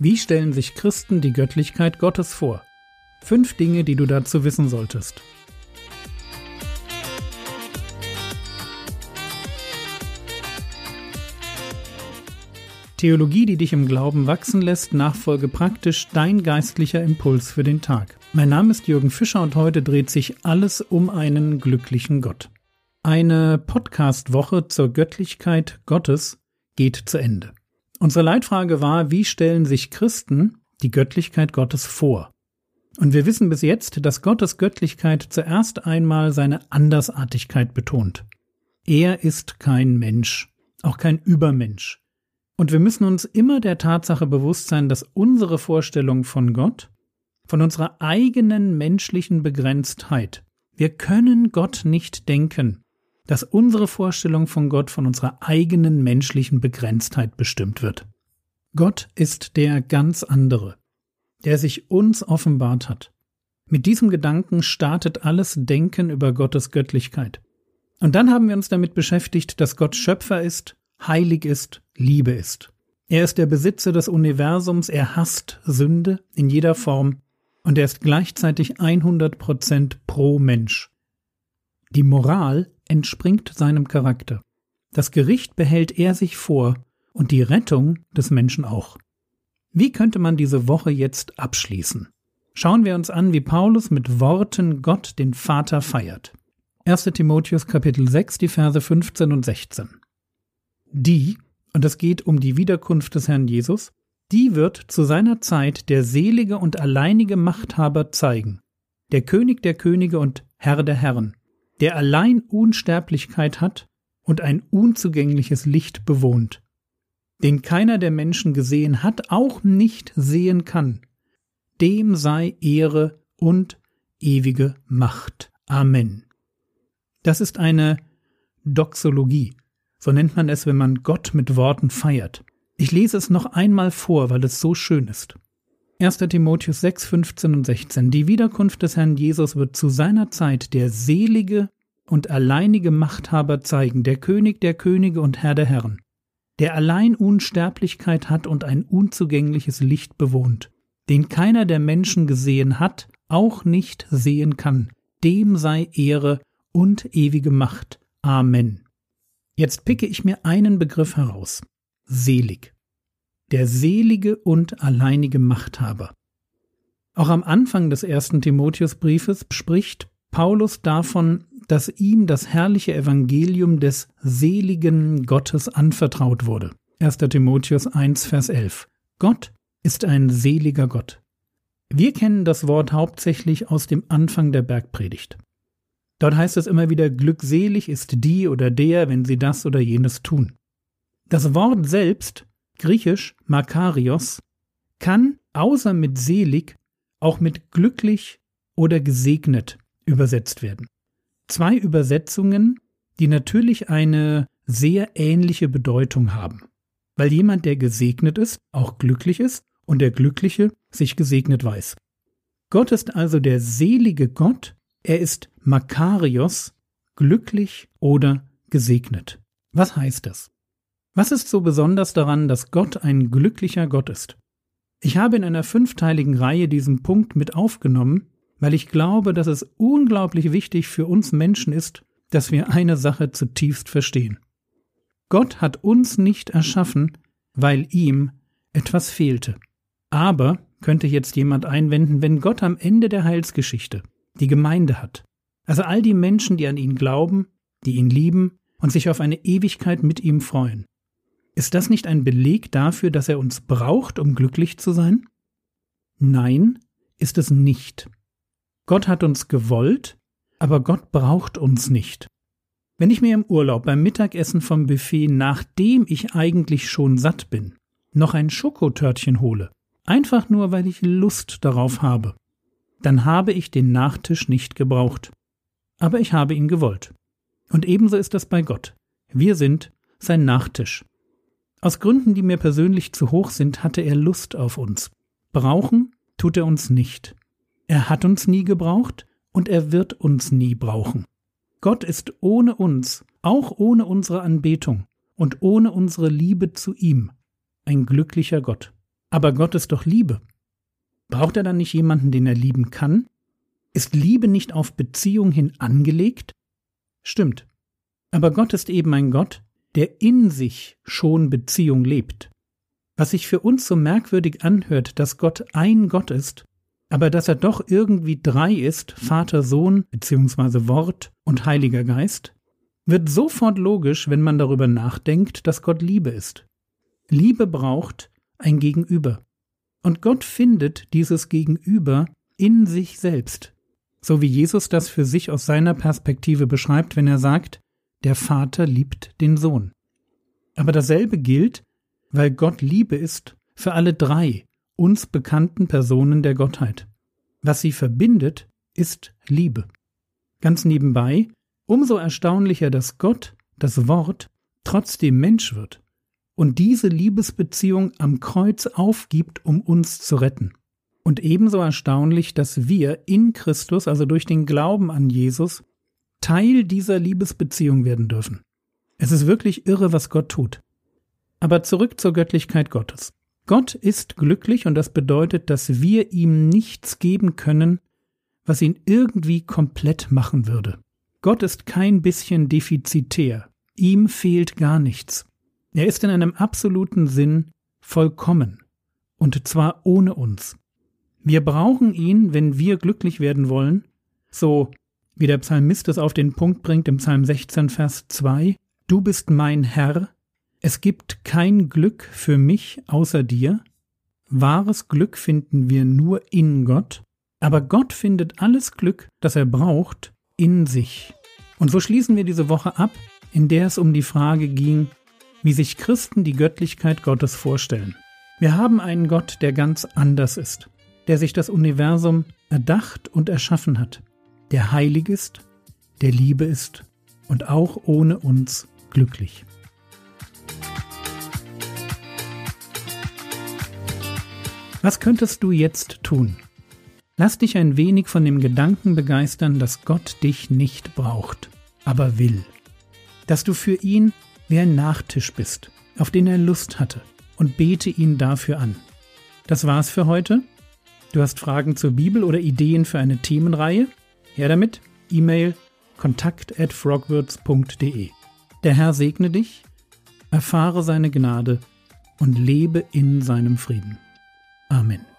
Wie stellen sich Christen die Göttlichkeit Gottes vor? Fünf Dinge, die du dazu wissen solltest. Theologie, die dich im Glauben wachsen lässt, nachfolge praktisch dein geistlicher Impuls für den Tag. Mein Name ist Jürgen Fischer und heute dreht sich alles um einen glücklichen Gott. Eine Podcast-Woche zur Göttlichkeit Gottes geht zu Ende. Unsere Leitfrage war, wie stellen sich Christen die Göttlichkeit Gottes vor? Und wir wissen bis jetzt, dass Gottes Göttlichkeit zuerst einmal seine Andersartigkeit betont. Er ist kein Mensch, auch kein Übermensch. Und wir müssen uns immer der Tatsache bewusst sein, dass unsere Vorstellung von Gott, von unserer eigenen menschlichen Begrenztheit, wir können Gott nicht denken, dass unsere Vorstellung von Gott von unserer eigenen menschlichen Begrenztheit bestimmt wird. Gott ist der ganz andere, der sich uns offenbart hat. Mit diesem Gedanken startet alles Denken über Gottes Göttlichkeit. Und dann haben wir uns damit beschäftigt, dass Gott Schöpfer ist, heilig ist, Liebe ist. Er ist der Besitzer des Universums, er hasst Sünde in jeder Form und er ist gleichzeitig 100% pro Mensch. Die Moral entspringt seinem Charakter. Das Gericht behält er sich vor und die Rettung des Menschen auch. Wie könnte man diese Woche jetzt abschließen? Schauen wir uns an, wie Paulus mit Worten Gott den Vater feiert. 1. Timotheus Kapitel 6, die Verse 15 und 16 die, und es geht um die Wiederkunft des Herrn Jesus, die wird zu seiner Zeit der selige und alleinige Machthaber zeigen, der König der Könige und Herr der Herren, der allein Unsterblichkeit hat und ein unzugängliches Licht bewohnt, den keiner der Menschen gesehen hat, auch nicht sehen kann. Dem sei Ehre und ewige Macht. Amen. Das ist eine Doxologie, so nennt man es, wenn man Gott mit Worten feiert. Ich lese es noch einmal vor, weil es so schön ist. 1. Timotheus 6, 15 und 16. Die Wiederkunft des Herrn Jesus wird zu seiner Zeit der selige und alleinige Machthaber zeigen, der König der Könige und Herr der Herren, der allein Unsterblichkeit hat und ein unzugängliches Licht bewohnt, den keiner der Menschen gesehen hat, auch nicht sehen kann. Dem sei Ehre und ewige Macht. Amen. Jetzt picke ich mir einen Begriff heraus. Selig. Der selige und alleinige Machthaber. Auch am Anfang des ersten Timotheusbriefes spricht Paulus davon, dass ihm das herrliche Evangelium des seligen Gottes anvertraut wurde. 1. Timotheus 1, Vers 11. Gott ist ein seliger Gott. Wir kennen das Wort hauptsächlich aus dem Anfang der Bergpredigt. Dort heißt es immer wieder, glückselig ist die oder der, wenn sie das oder jenes tun. Das Wort selbst, griechisch Makarios, kann außer mit selig auch mit glücklich oder gesegnet übersetzt werden. Zwei Übersetzungen, die natürlich eine sehr ähnliche Bedeutung haben, weil jemand, der gesegnet ist, auch glücklich ist und der Glückliche sich gesegnet weiß. Gott ist also der selige Gott, er ist Makarios, glücklich oder gesegnet. Was heißt das? Was ist so besonders daran, dass Gott ein glücklicher Gott ist? Ich habe in einer fünfteiligen Reihe diesen Punkt mit aufgenommen, weil ich glaube, dass es unglaublich wichtig für uns Menschen ist, dass wir eine Sache zutiefst verstehen. Gott hat uns nicht erschaffen, weil ihm etwas fehlte. Aber, könnte jetzt jemand einwenden, wenn Gott am Ende der Heilsgeschichte die Gemeinde hat. Also all die Menschen, die an ihn glauben, die ihn lieben und sich auf eine Ewigkeit mit ihm freuen. Ist das nicht ein Beleg dafür, dass er uns braucht, um glücklich zu sein? Nein, ist es nicht. Gott hat uns gewollt, aber Gott braucht uns nicht. Wenn ich mir im Urlaub beim Mittagessen vom Buffet, nachdem ich eigentlich schon satt bin, noch ein Schokotörtchen hole, einfach nur weil ich Lust darauf habe, dann habe ich den Nachtisch nicht gebraucht. Aber ich habe ihn gewollt. Und ebenso ist das bei Gott. Wir sind sein Nachtisch. Aus Gründen, die mir persönlich zu hoch sind, hatte er Lust auf uns. Brauchen tut er uns nicht. Er hat uns nie gebraucht und er wird uns nie brauchen. Gott ist ohne uns, auch ohne unsere Anbetung und ohne unsere Liebe zu ihm, ein glücklicher Gott. Aber Gott ist doch Liebe. Braucht er dann nicht jemanden, den er lieben kann? Ist Liebe nicht auf Beziehung hin angelegt? Stimmt. Aber Gott ist eben ein Gott, der in sich schon Beziehung lebt. Was sich für uns so merkwürdig anhört, dass Gott ein Gott ist, aber dass er doch irgendwie drei ist, Vater, Sohn bzw. Wort und Heiliger Geist, wird sofort logisch, wenn man darüber nachdenkt, dass Gott Liebe ist. Liebe braucht ein Gegenüber. Und Gott findet dieses Gegenüber in sich selbst, so wie Jesus das für sich aus seiner Perspektive beschreibt, wenn er sagt, der Vater liebt den Sohn. Aber dasselbe gilt, weil Gott Liebe ist, für alle drei uns bekannten Personen der Gottheit. Was sie verbindet, ist Liebe. Ganz nebenbei, umso erstaunlicher, dass Gott, das Wort, trotzdem Mensch wird und diese Liebesbeziehung am Kreuz aufgibt, um uns zu retten. Und ebenso erstaunlich, dass wir in Christus, also durch den Glauben an Jesus, Teil dieser Liebesbeziehung werden dürfen. Es ist wirklich irre, was Gott tut. Aber zurück zur Göttlichkeit Gottes. Gott ist glücklich und das bedeutet, dass wir ihm nichts geben können, was ihn irgendwie komplett machen würde. Gott ist kein bisschen defizitär. Ihm fehlt gar nichts. Er ist in einem absoluten Sinn vollkommen, und zwar ohne uns. Wir brauchen ihn, wenn wir glücklich werden wollen, so wie der Psalmist es auf den Punkt bringt im Psalm 16, Vers 2, Du bist mein Herr, es gibt kein Glück für mich außer dir, wahres Glück finden wir nur in Gott, aber Gott findet alles Glück, das er braucht, in sich. Und so schließen wir diese Woche ab, in der es um die Frage ging, wie sich Christen die Göttlichkeit Gottes vorstellen. Wir haben einen Gott, der ganz anders ist, der sich das Universum erdacht und erschaffen hat, der heilig ist, der Liebe ist und auch ohne uns glücklich. Was könntest du jetzt tun? Lass dich ein wenig von dem Gedanken begeistern, dass Gott dich nicht braucht, aber will. Dass du für ihn wie ein Nachtisch bist, auf den er Lust hatte, und bete ihn dafür an. Das war's für heute. Du hast Fragen zur Bibel oder Ideen für eine Themenreihe? Her damit. E-Mail kontakt at frogwords.de. Der Herr segne dich, erfahre seine Gnade und lebe in seinem Frieden. Amen.